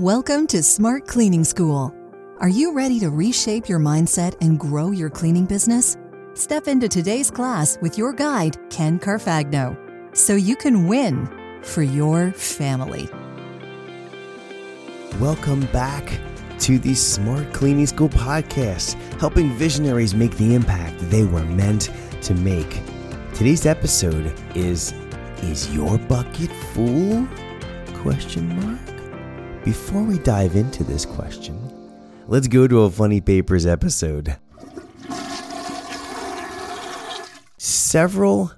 Welcome to Smart Cleaning School. Are you ready to reshape your mindset and grow your cleaning business? Step into today's class with your guide, Ken Carfagno, so you can win for your family. Welcome back to the Smart Cleaning School podcast, helping visionaries make the impact they were meant to make. Today's episode is Is Your Bucket Full? Question mark. Before we dive into this question, let's go to a Funny Papers episode. Several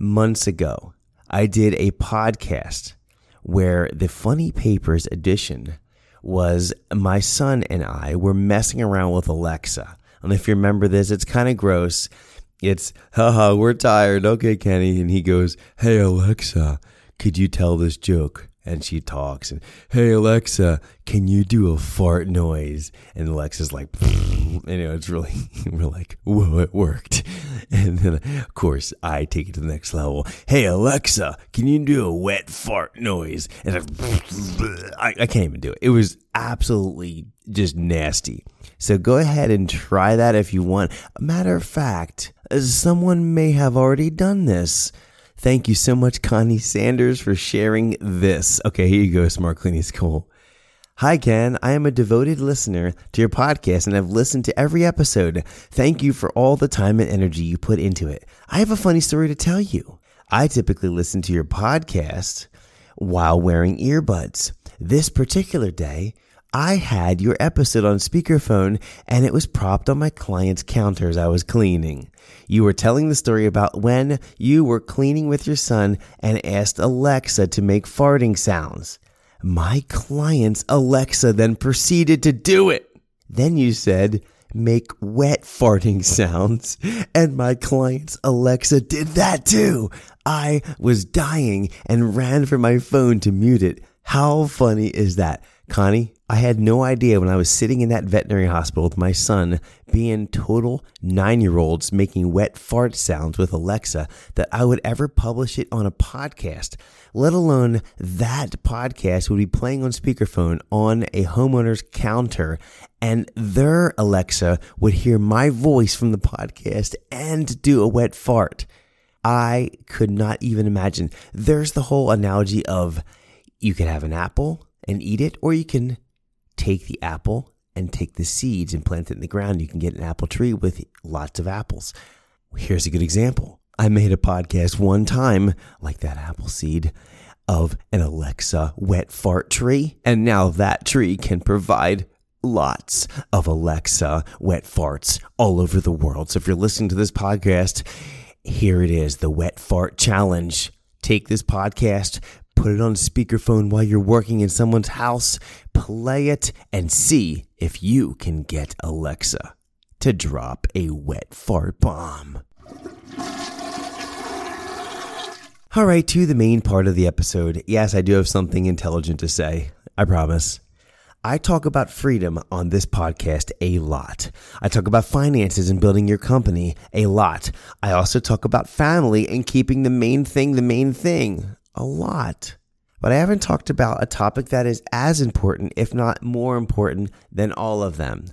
months ago, I did a podcast where the Funny Papers edition was my son and I were messing around with Alexa. And if you remember this, it's kind of gross. It's, haha, we're tired. Okay, Kenny. And he goes, Hey, Alexa, could you tell this joke? And she talks and hey alexa can you do a fart noise? And alexa's like you know it's really we're like whoa it worked. And then of course i take it to the next level. Hey alexa can you do a wet fart noise? And I, I can't even do it. It was absolutely just nasty. So go ahead and try that if you want. Matter of fact someone may have already done this Thank you so much, Connie Sanders, for sharing this. Okay, here you go, Smart Cleaning School. Hi, Ken. I am a devoted listener to your podcast and I've listened to every episode. Thank you for all the time and energy you put into it. I have a funny story to tell you. I typically listen to your podcast while wearing earbuds. This particular day, I had your episode on speakerphone and it was propped on my client's counter as I was cleaning. You were telling the story about when you were cleaning with your son and asked Alexa to make farting sounds. My client's Alexa then proceeded to do it. Then you said, make wet farting sounds. And my client's Alexa did that too. I was dying and ran for my phone to mute it. How funny is that? Connie, I had no idea when I was sitting in that veterinary hospital with my son, being total nine year olds making wet fart sounds with Alexa, that I would ever publish it on a podcast, let alone that podcast would be playing on speakerphone on a homeowner's counter and their Alexa would hear my voice from the podcast and do a wet fart. I could not even imagine. There's the whole analogy of you can have an apple and eat it, or you can take the apple and take the seeds and plant it in the ground. You can get an apple tree with lots of apples. Here's a good example. I made a podcast one time, like that apple seed, of an Alexa wet fart tree. And now that tree can provide lots of Alexa wet farts all over the world. So if you're listening to this podcast, here it is the wet fart challenge. Take this podcast, put it on speakerphone while you're working in someone's house, play it, and see if you can get Alexa to drop a wet fart bomb. All right, to the main part of the episode. Yes, I do have something intelligent to say. I promise. I talk about freedom on this podcast a lot. I talk about finances and building your company a lot. I also talk about family and keeping the main thing the main thing a lot. But I haven't talked about a topic that is as important, if not more important, than all of them.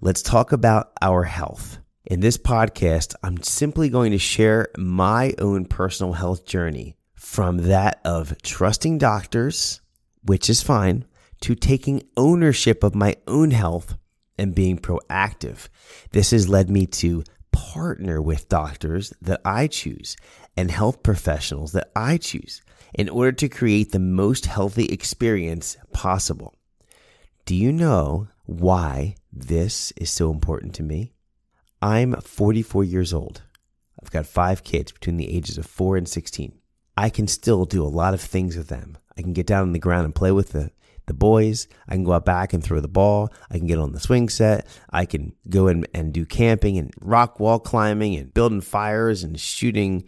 Let's talk about our health. In this podcast, I'm simply going to share my own personal health journey from that of trusting doctors, which is fine, to taking ownership of my own health and being proactive. This has led me to partner with doctors that I choose and health professionals that I choose in order to create the most healthy experience possible. Do you know why this is so important to me? I'm 44 years old. I've got five kids between the ages of 4 and 16. I can still do a lot of things with them. I can get down on the ground and play with the, the boys. I can go out back and throw the ball. I can get on the swing set. I can go in and do camping and rock wall climbing and building fires and shooting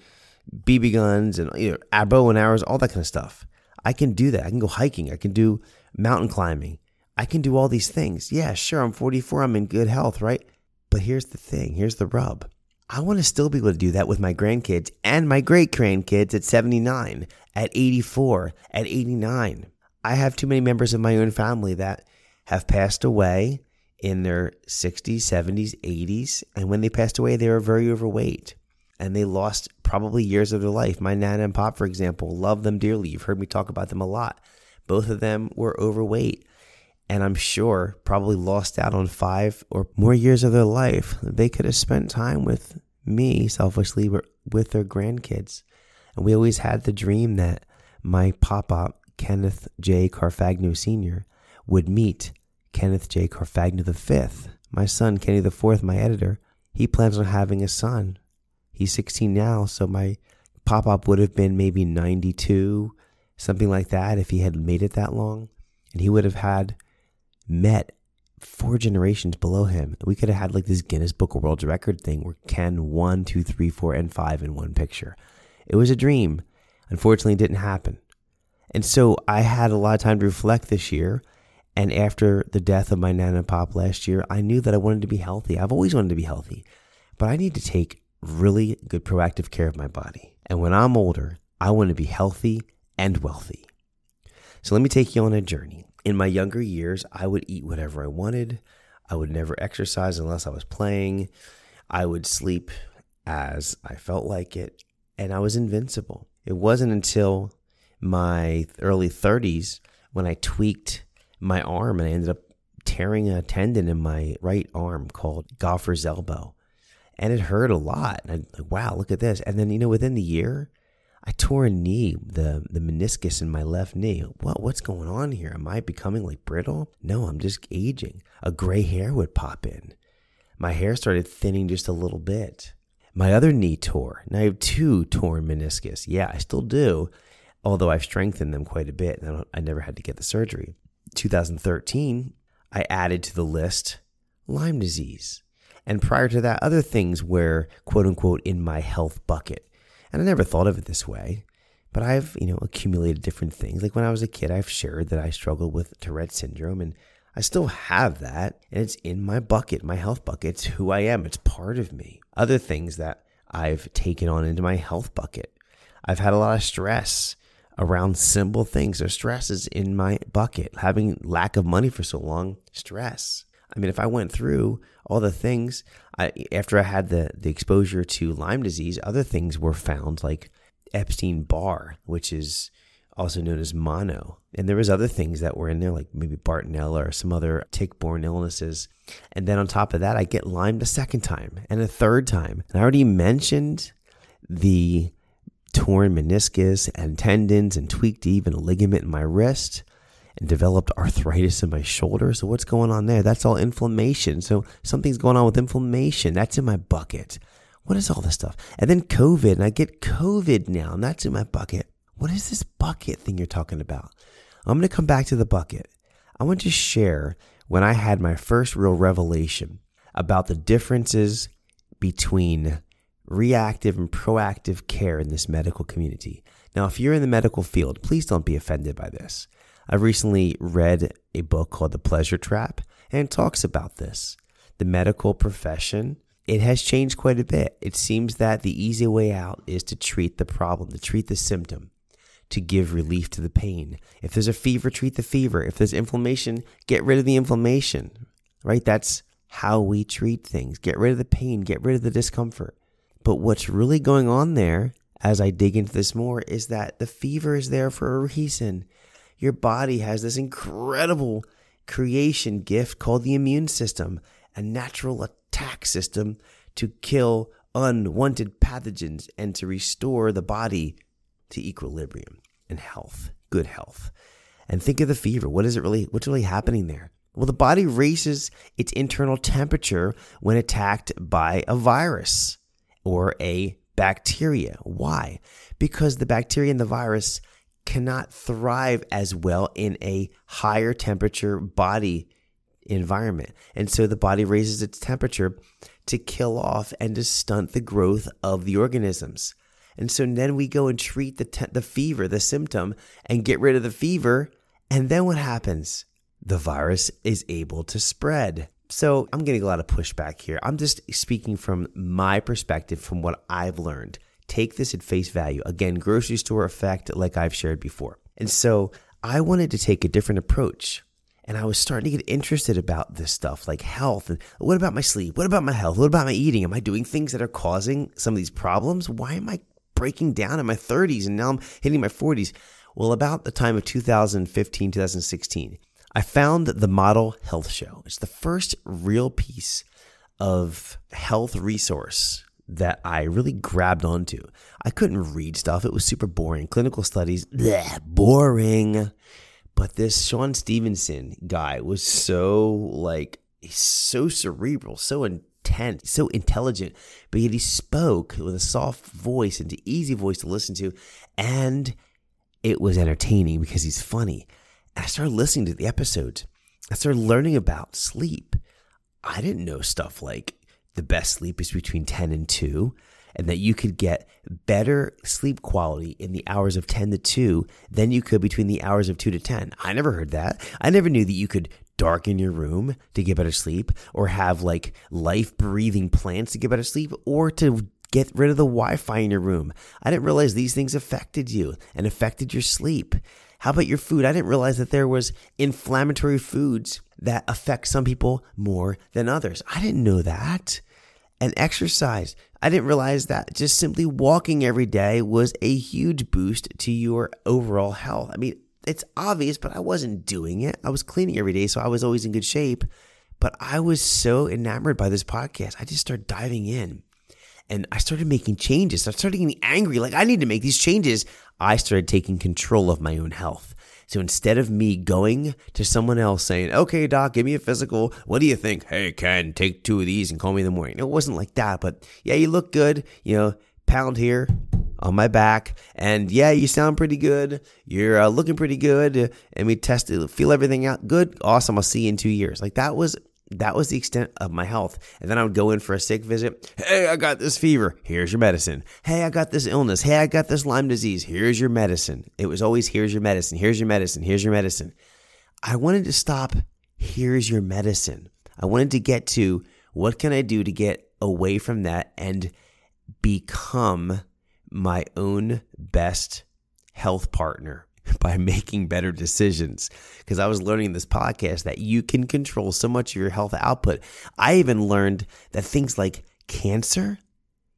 BB guns and you know, bow and arrows, all that kind of stuff. I can do that. I can go hiking. I can do mountain climbing. I can do all these things. Yeah, sure, I'm 44. I'm in good health, right? But here's the thing here's the rub. I want to still be able to do that with my grandkids and my great grandkids at 79, at 84, at 89. I have too many members of my own family that have passed away in their 60s, 70s, 80s. And when they passed away, they were very overweight and they lost probably years of their life. My nana and pop, for example, love them dearly. You've heard me talk about them a lot. Both of them were overweight. And I'm sure probably lost out on five or more years of their life. They could have spent time with me, selfishly, with their grandkids. And we always had the dream that my pop up, Kenneth J. Carfagno Sr., would meet Kenneth J. Carfagno V. My son, Kenny IV, my editor, he plans on having a son. He's 16 now, so my pop up would have been maybe 92, something like that, if he had made it that long. And he would have had met four generations below him. We could have had like this Guinness Book of World Record thing where Ken one, two, three, four, and five in one picture. It was a dream. Unfortunately, it didn't happen. And so I had a lot of time to reflect this year and after the death of my nana and pop last year, I knew that I wanted to be healthy. I've always wanted to be healthy, but I need to take really good proactive care of my body. And when I'm older, I want to be healthy and wealthy. So let me take you on a journey. In my younger years, I would eat whatever I wanted. I would never exercise unless I was playing. I would sleep as I felt like it, and I was invincible. It wasn't until my early 30s when I tweaked my arm and I ended up tearing a tendon in my right arm called golfer's elbow. And it hurt a lot. And I like, wow, look at this. And then, you know, within the year, I tore a knee, the, the meniscus in my left knee. What, what's going on here? Am I becoming like brittle? No, I'm just aging. A gray hair would pop in. My hair started thinning just a little bit. My other knee tore. Now I have two torn meniscus. Yeah, I still do, although I've strengthened them quite a bit and I, I never had to get the surgery. 2013, I added to the list Lyme disease. And prior to that, other things were quote unquote in my health bucket. And I never thought of it this way, but I've, you know, accumulated different things. Like when I was a kid, I've shared that I struggled with Tourette syndrome and I still have that. And it's in my bucket, my health bucket. It's who I am, it's part of me. Other things that I've taken on into my health bucket. I've had a lot of stress around simple things or stresses in my bucket. Having lack of money for so long, stress. I mean, if I went through all the things I, after I had the, the exposure to Lyme disease, other things were found like Epstein Barr, which is also known as mono. And there was other things that were in there, like maybe Bartonella or some other tick-borne illnesses. And then on top of that, I get Lyme the second time and a third time. And I already mentioned the torn meniscus and tendons and tweaked even a ligament in my wrist and developed arthritis in my shoulder. So what's going on there? That's all inflammation. So something's going on with inflammation. That's in my bucket. What is all this stuff? And then COVID, and I get COVID now, and that's in my bucket. What is this bucket thing you're talking about? I'm going to come back to the bucket. I want to share when I had my first real revelation about the differences between reactive and proactive care in this medical community. Now, if you're in the medical field, please don't be offended by this. I've recently read a book called The Pleasure Trap, and talks about this. The medical profession, it has changed quite a bit. It seems that the easy way out is to treat the problem, to treat the symptom, to give relief to the pain. If there's a fever, treat the fever. If there's inflammation, get rid of the inflammation, right? That's how we treat things. Get rid of the pain, get rid of the discomfort. But what's really going on there, as I dig into this more, is that the fever is there for a reason. Your body has this incredible creation gift called the immune system, a natural attack system to kill unwanted pathogens and to restore the body to equilibrium and health, good health. And think of the fever. What is it really what's really happening there? Well, the body raises its internal temperature when attacked by a virus or a bacteria. Why? Because the bacteria and the virus cannot thrive as well in a higher temperature body environment. And so the body raises its temperature to kill off and to stunt the growth of the organisms. And so then we go and treat the, te- the fever, the symptom, and get rid of the fever. And then what happens? The virus is able to spread. So I'm getting a lot of pushback here. I'm just speaking from my perspective, from what I've learned. Take this at face value. Again, grocery store effect, like I've shared before. And so I wanted to take a different approach. And I was starting to get interested about this stuff like health and what about my sleep? What about my health? What about my eating? Am I doing things that are causing some of these problems? Why am I breaking down in my 30s and now I'm hitting my 40s? Well, about the time of 2015, 2016, I found the Model Health Show. It's the first real piece of health resource that I really grabbed onto. I couldn't read stuff, it was super boring. Clinical studies, bleh, boring. But this Shawn Stevenson guy was so like, he's so cerebral, so intense, so intelligent, but yet he spoke with a soft voice and an easy voice to listen to. And it was entertaining because he's funny. I started listening to the episodes. I started learning about sleep. I didn't know stuff like the best sleep is between 10 and 2 and that you could get better sleep quality in the hours of 10 to 2 than you could between the hours of 2 to 10. I never heard that. I never knew that you could darken your room to get better sleep or have like life breathing plants to get better sleep or to get rid of the Wi Fi in your room. I didn't realize these things affected you and affected your sleep. How about your food? I didn't realize that there was inflammatory foods that affect some people more than others. I didn't know that. And exercise. I didn't realize that just simply walking every day was a huge boost to your overall health. I mean, it's obvious, but I wasn't doing it. I was cleaning every day, so I was always in good shape. But I was so enamored by this podcast. I just started diving in and I started making changes. I started getting angry. Like, I need to make these changes. I started taking control of my own health. So instead of me going to someone else saying, okay, doc, give me a physical. What do you think? Hey, Ken, take two of these and call me in the morning. It wasn't like that, but yeah, you look good. You know, pound here on my back. And yeah, you sound pretty good. You're uh, looking pretty good. And we tested, feel everything out. Good. Awesome. I'll see you in two years. Like that was that was the extent of my health. And then I would go in for a sick visit. Hey, I got this fever. Here's your medicine. Hey, I got this illness. Hey, I got this Lyme disease. Here's your medicine. It was always, here's your medicine. Here's your medicine. Here's your medicine. I wanted to stop. Here's your medicine. I wanted to get to what can I do to get away from that and become my own best health partner by making better decisions. Because I was learning this podcast that you can control so much of your health output. I even learned that things like cancer,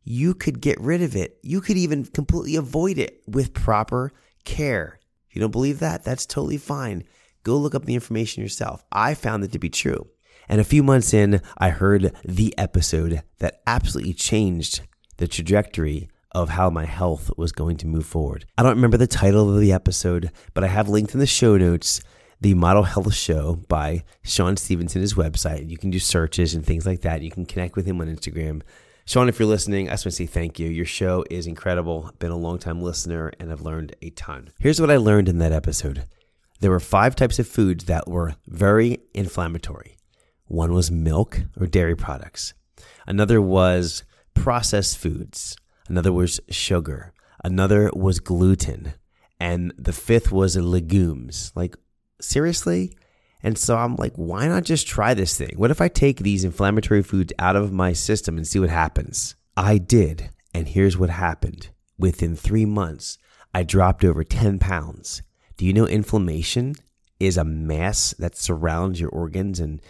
you could get rid of it. You could even completely avoid it with proper care. If you don't believe that, that's totally fine. Go look up the information yourself. I found it to be true. And a few months in, I heard the episode that absolutely changed the trajectory of how my health was going to move forward. I don't remember the title of the episode, but I have linked in the show notes the Model Health Show by Shawn Stevenson, his website. You can do searches and things like that. You can connect with him on Instagram. Shawn, if you're listening, I just want to say thank you. Your show is incredible. I've been a long time listener and I've learned a ton. Here's what I learned in that episode there were five types of foods that were very inflammatory. One was milk or dairy products, another was processed foods, another was sugar, another was gluten, and the fifth was legumes. Like, seriously? And so I'm like, why not just try this thing? What if I take these inflammatory foods out of my system and see what happens? I did. And here's what happened. Within three months, I dropped over 10 pounds. Do you know inflammation is a mass that surrounds your organs and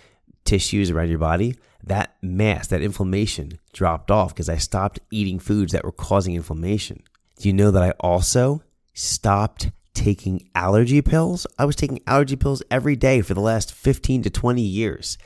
tissues around your body? That mass, that inflammation dropped off because I stopped eating foods that were causing inflammation. Do you know that I also stopped taking allergy pills? I was taking allergy pills every day for the last 15 to 20 years.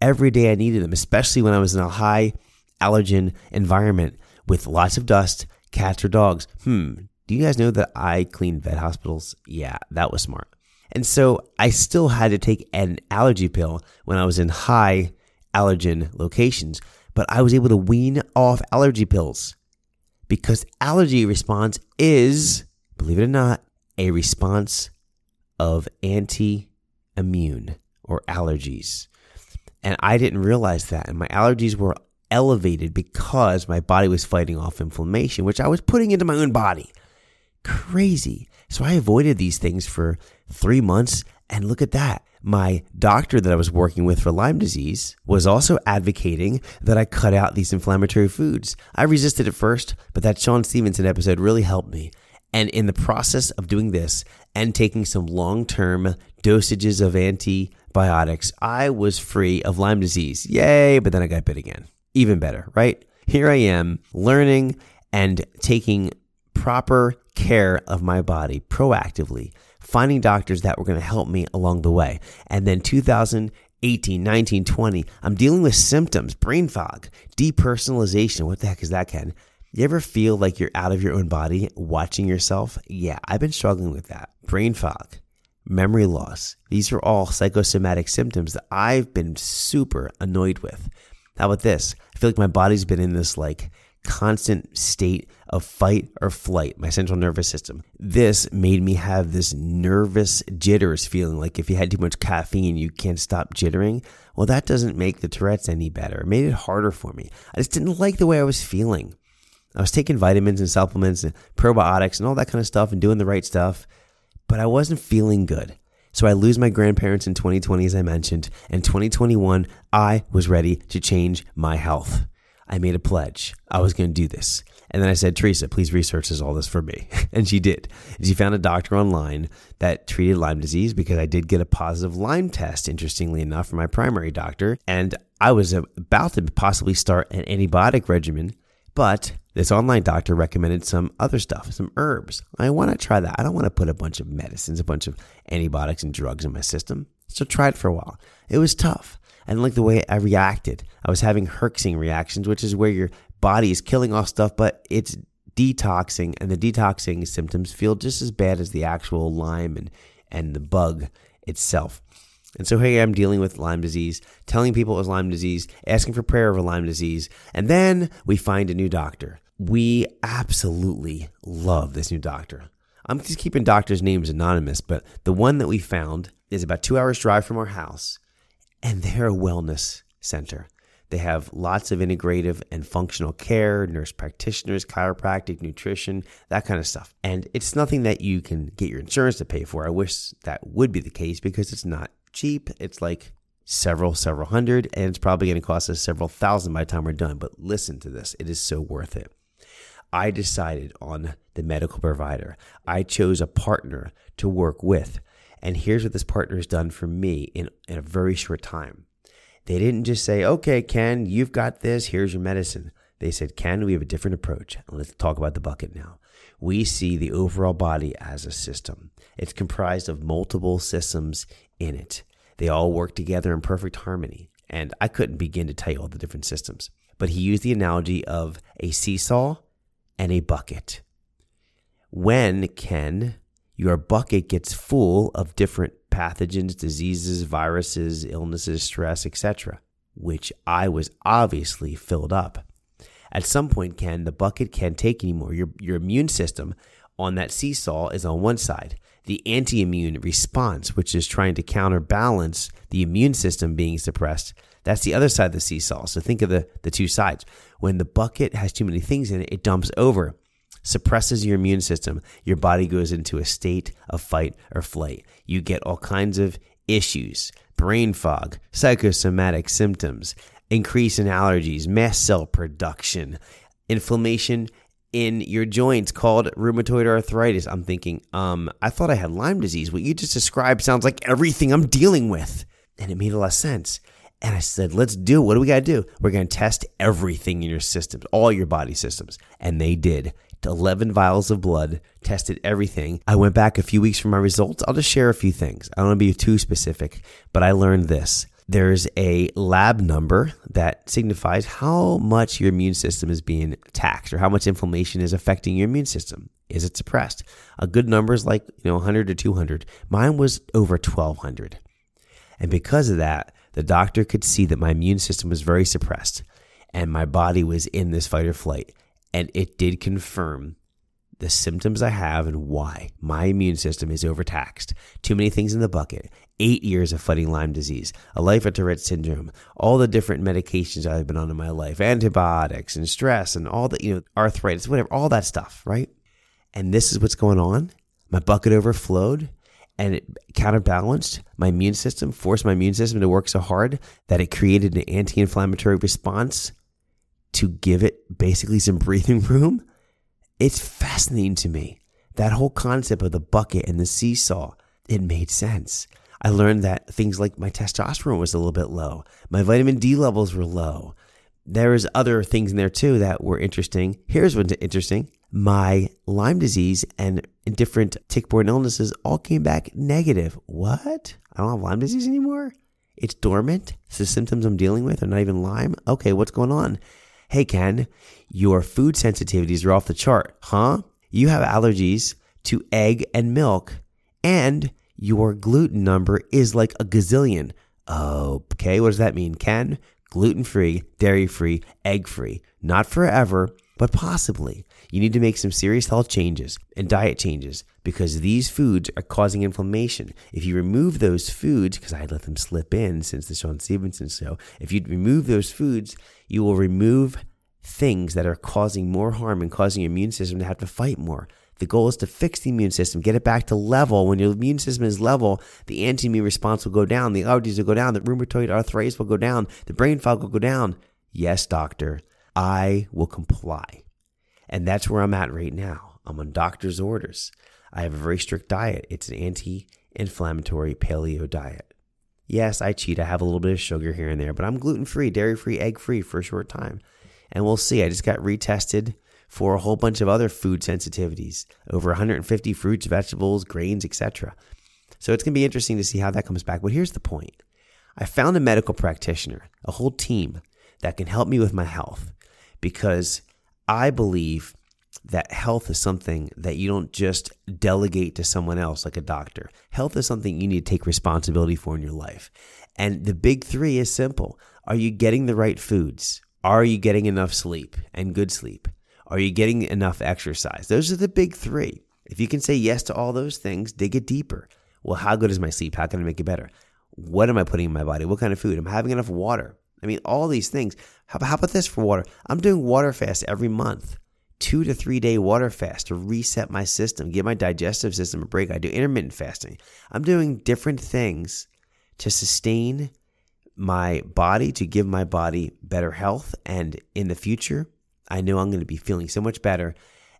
Every day I needed them, especially when I was in a high allergen environment with lots of dust, cats or dogs. Hmm, do you guys know that I clean vet hospitals? Yeah, that was smart. And so I still had to take an allergy pill when I was in high allergen locations, but I was able to wean off allergy pills because allergy response is, believe it or not, a response of anti immune or allergies. And I didn't realize that. And my allergies were elevated because my body was fighting off inflammation, which I was putting into my own body. Crazy. So I avoided these things for three months. And look at that my doctor that I was working with for Lyme disease was also advocating that I cut out these inflammatory foods. I resisted at first, but that Shawn Stevenson episode really helped me. And in the process of doing this and taking some long term dosages of antibiotics, I was free of Lyme disease. Yay! But then I got bit again. Even better, right? Here I am learning and taking proper care of my body proactively, finding doctors that were going to help me along the way. And then 2018, 19, 20, I'm dealing with symptoms, brain fog, depersonalization. What the heck is that, Ken? You ever feel like you're out of your own body watching yourself? Yeah, I've been struggling with that. Brain fog, memory loss. These are all psychosomatic symptoms that I've been super annoyed with. How about this? I feel like my body's been in this like constant state of fight or flight, my central nervous system. This made me have this nervous jitters feeling like if you had too much caffeine, you can't stop jittering. Well, that doesn't make the Tourette's any better. It made it harder for me. I just didn't like the way I was feeling. I was taking vitamins and supplements and probiotics and all that kind of stuff and doing the right stuff, but I wasn't feeling good. So I lose my grandparents in 2020, as I mentioned, and 2021, I was ready to change my health. I made a pledge. I was going to do this. And then I said, Teresa, please research this, all this for me. and she did. She found a doctor online that treated Lyme disease because I did get a positive Lyme test, interestingly enough, from my primary doctor. And I was about to possibly start an antibiotic regimen, but this online doctor recommended some other stuff, some herbs. I want to try that. I don't want to put a bunch of medicines, a bunch of antibiotics and drugs in my system. So try it for a while. It was tough. Didn't like the way I reacted. I was having herxing reactions, which is where your body is killing off stuff, but it's detoxing, and the detoxing symptoms feel just as bad as the actual Lyme and, and the bug itself. And so here I am dealing with Lyme disease, telling people it was Lyme disease, asking for prayer over Lyme disease, and then we find a new doctor. We absolutely love this new doctor. I'm just keeping doctors' names anonymous, but the one that we found is about two hours' drive from our house and they're a wellness center. They have lots of integrative and functional care, nurse practitioners, chiropractic, nutrition, that kind of stuff. And it's nothing that you can get your insurance to pay for. I wish that would be the case because it's not cheap. It's like several, several hundred, and it's probably going to cost us several thousand by the time we're done. But listen to this, it is so worth it. I decided on the medical provider. I chose a partner to work with and here's what this partner has done for me in, in a very short time. They didn't just say, okay, Ken, you've got this. Here's your medicine. They said, Ken, we have a different approach. Let's talk about the bucket now. We see the overall body as a system. It's comprised of multiple systems in it. They all work together in perfect harmony. And I couldn't begin to tell you all the different systems. But he used the analogy of a seesaw and a bucket. When, Ken, your bucket gets full of different pathogens, diseases, viruses, illnesses, stress, etc., which I was obviously filled up. At some point, Ken, the bucket can't take anymore. Your, your immune system on that seesaw is on one side. The anti immune response, which is trying to counterbalance the immune system being suppressed, that's the other side of the seesaw. So think of the, the two sides. When the bucket has too many things in it, it dumps over suppresses your immune system, your body goes into a state of fight or flight. You get all kinds of issues brain fog, psychosomatic symptoms, increase in allergies, mast cell production, inflammation in your joints called rheumatoid arthritis. I'm thinking, um, I thought I had Lyme disease. What you just described sounds like everything I'm dealing with. And it made a lot of sense. And I said, let's do it. What do we got to do? We're going to test everything in your systems, all your body systems. And they did. 11 vials of blood, tested everything. I went back a few weeks for my results. I'll just share a few things. I don't want to be too specific, but I learned this. There's a lab number that signifies how much your immune system is being taxed or how much inflammation is affecting your immune system. Is it suppressed? A good number is like, you know, 100 to 200. Mine was over 1200. And because of that, the doctor could see that my immune system was very suppressed and my body was in this fight or flight and it did confirm the symptoms I have and why my immune system is overtaxed. Too many things in the bucket. Eight years of fighting Lyme disease, a life of Tourette syndrome, all the different medications I've been on in my life, antibiotics and stress and all the, you know, arthritis, whatever, all that stuff, right? And this is what's going on. My bucket overflowed and it counterbalanced my immune system, forced my immune system to work so hard that it created an anti inflammatory response to give it basically some breathing room, it's fascinating to me That whole concept of the bucket and the seesaw, it made sense. I learned that things like my testosterone was a little bit low, my vitamin D levels were low. There was other things in there too that were interesting. Here's what's interesting. My Lyme disease and different tick-borne illnesses all came back negative. What? I don't have Lyme disease anymore? It's dormant? It's the symptoms I'm dealing with are not even Lyme? Okay, what's going on? Hey, Ken, your food sensitivities are off the chart, huh? You have allergies to egg and milk, and your gluten number is like a gazillion. Okay, what does that mean, Ken? Gluten free, dairy free, egg free. Not forever, but possibly. You need to make some serious health changes and diet changes because these foods are causing inflammation. If you remove those foods, because I let them slip in since the Shawn Stevenson show, if you remove those foods, you will remove things that are causing more harm and causing your immune system to have to fight more. The goal is to fix the immune system, get it back to level. When your immune system is level, the anti immune response will go down, the allergies will go down, the rheumatoid arthritis will go down, the brain fog will go down. Yes, doctor, I will comply. And that's where I'm at right now. I'm on doctor's orders. I have a very strict diet. It's an anti inflammatory paleo diet. Yes, I cheat. I have a little bit of sugar here and there, but I'm gluten free, dairy free, egg free for a short time. And we'll see. I just got retested for a whole bunch of other food sensitivities over 150 fruits, vegetables, grains, etc. So it's going to be interesting to see how that comes back. But here's the point I found a medical practitioner, a whole team that can help me with my health because I believe that health is something that you don't just delegate to someone else like a doctor. Health is something you need to take responsibility for in your life. And the big three is simple. Are you getting the right foods? Are you getting enough sleep and good sleep? Are you getting enough exercise? Those are the big three. If you can say yes to all those things, dig it deeper. Well, how good is my sleep? How can I make it better? What am I putting in my body? What kind of food? Am I having enough water? I mean, all these things. How, about this for water? I'm doing water fast every month, two to three day water fast to reset my system, give my digestive system a break. I do intermittent fasting. I'm doing different things to sustain my body, to give my body better health. And in the future, I know I'm going to be feeling so much better.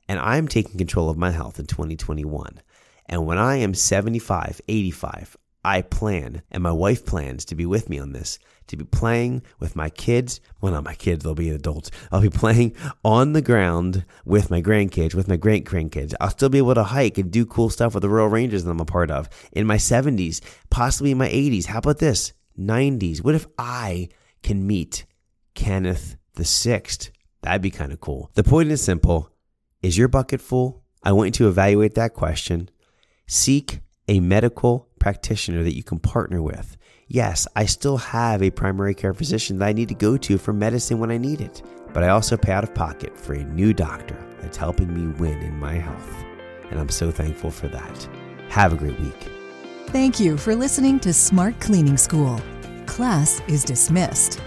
And I'm taking control of my health in 2021. And when I am 75, 85, I plan, and my wife plans to be with me on this, to be playing with my kids. Well, not my kids, they'll be adults. I'll be playing on the ground with my grandkids, with my great grandkids. I'll still be able to hike and do cool stuff with the Royal Rangers that I'm a part of in my 70s, possibly in my 80s. How about this? 90s. What if I can meet Kenneth the Sixth? That'd be kind of cool. The point is simple. Is your bucket full? I want you to evaluate that question. Seek a medical practitioner that you can partner with. Yes, I still have a primary care physician that I need to go to for medicine when I need it, but I also pay out of pocket for a new doctor that's helping me win in my health. And I'm so thankful for that. Have a great week. Thank you for listening to Smart Cleaning School. Class is dismissed.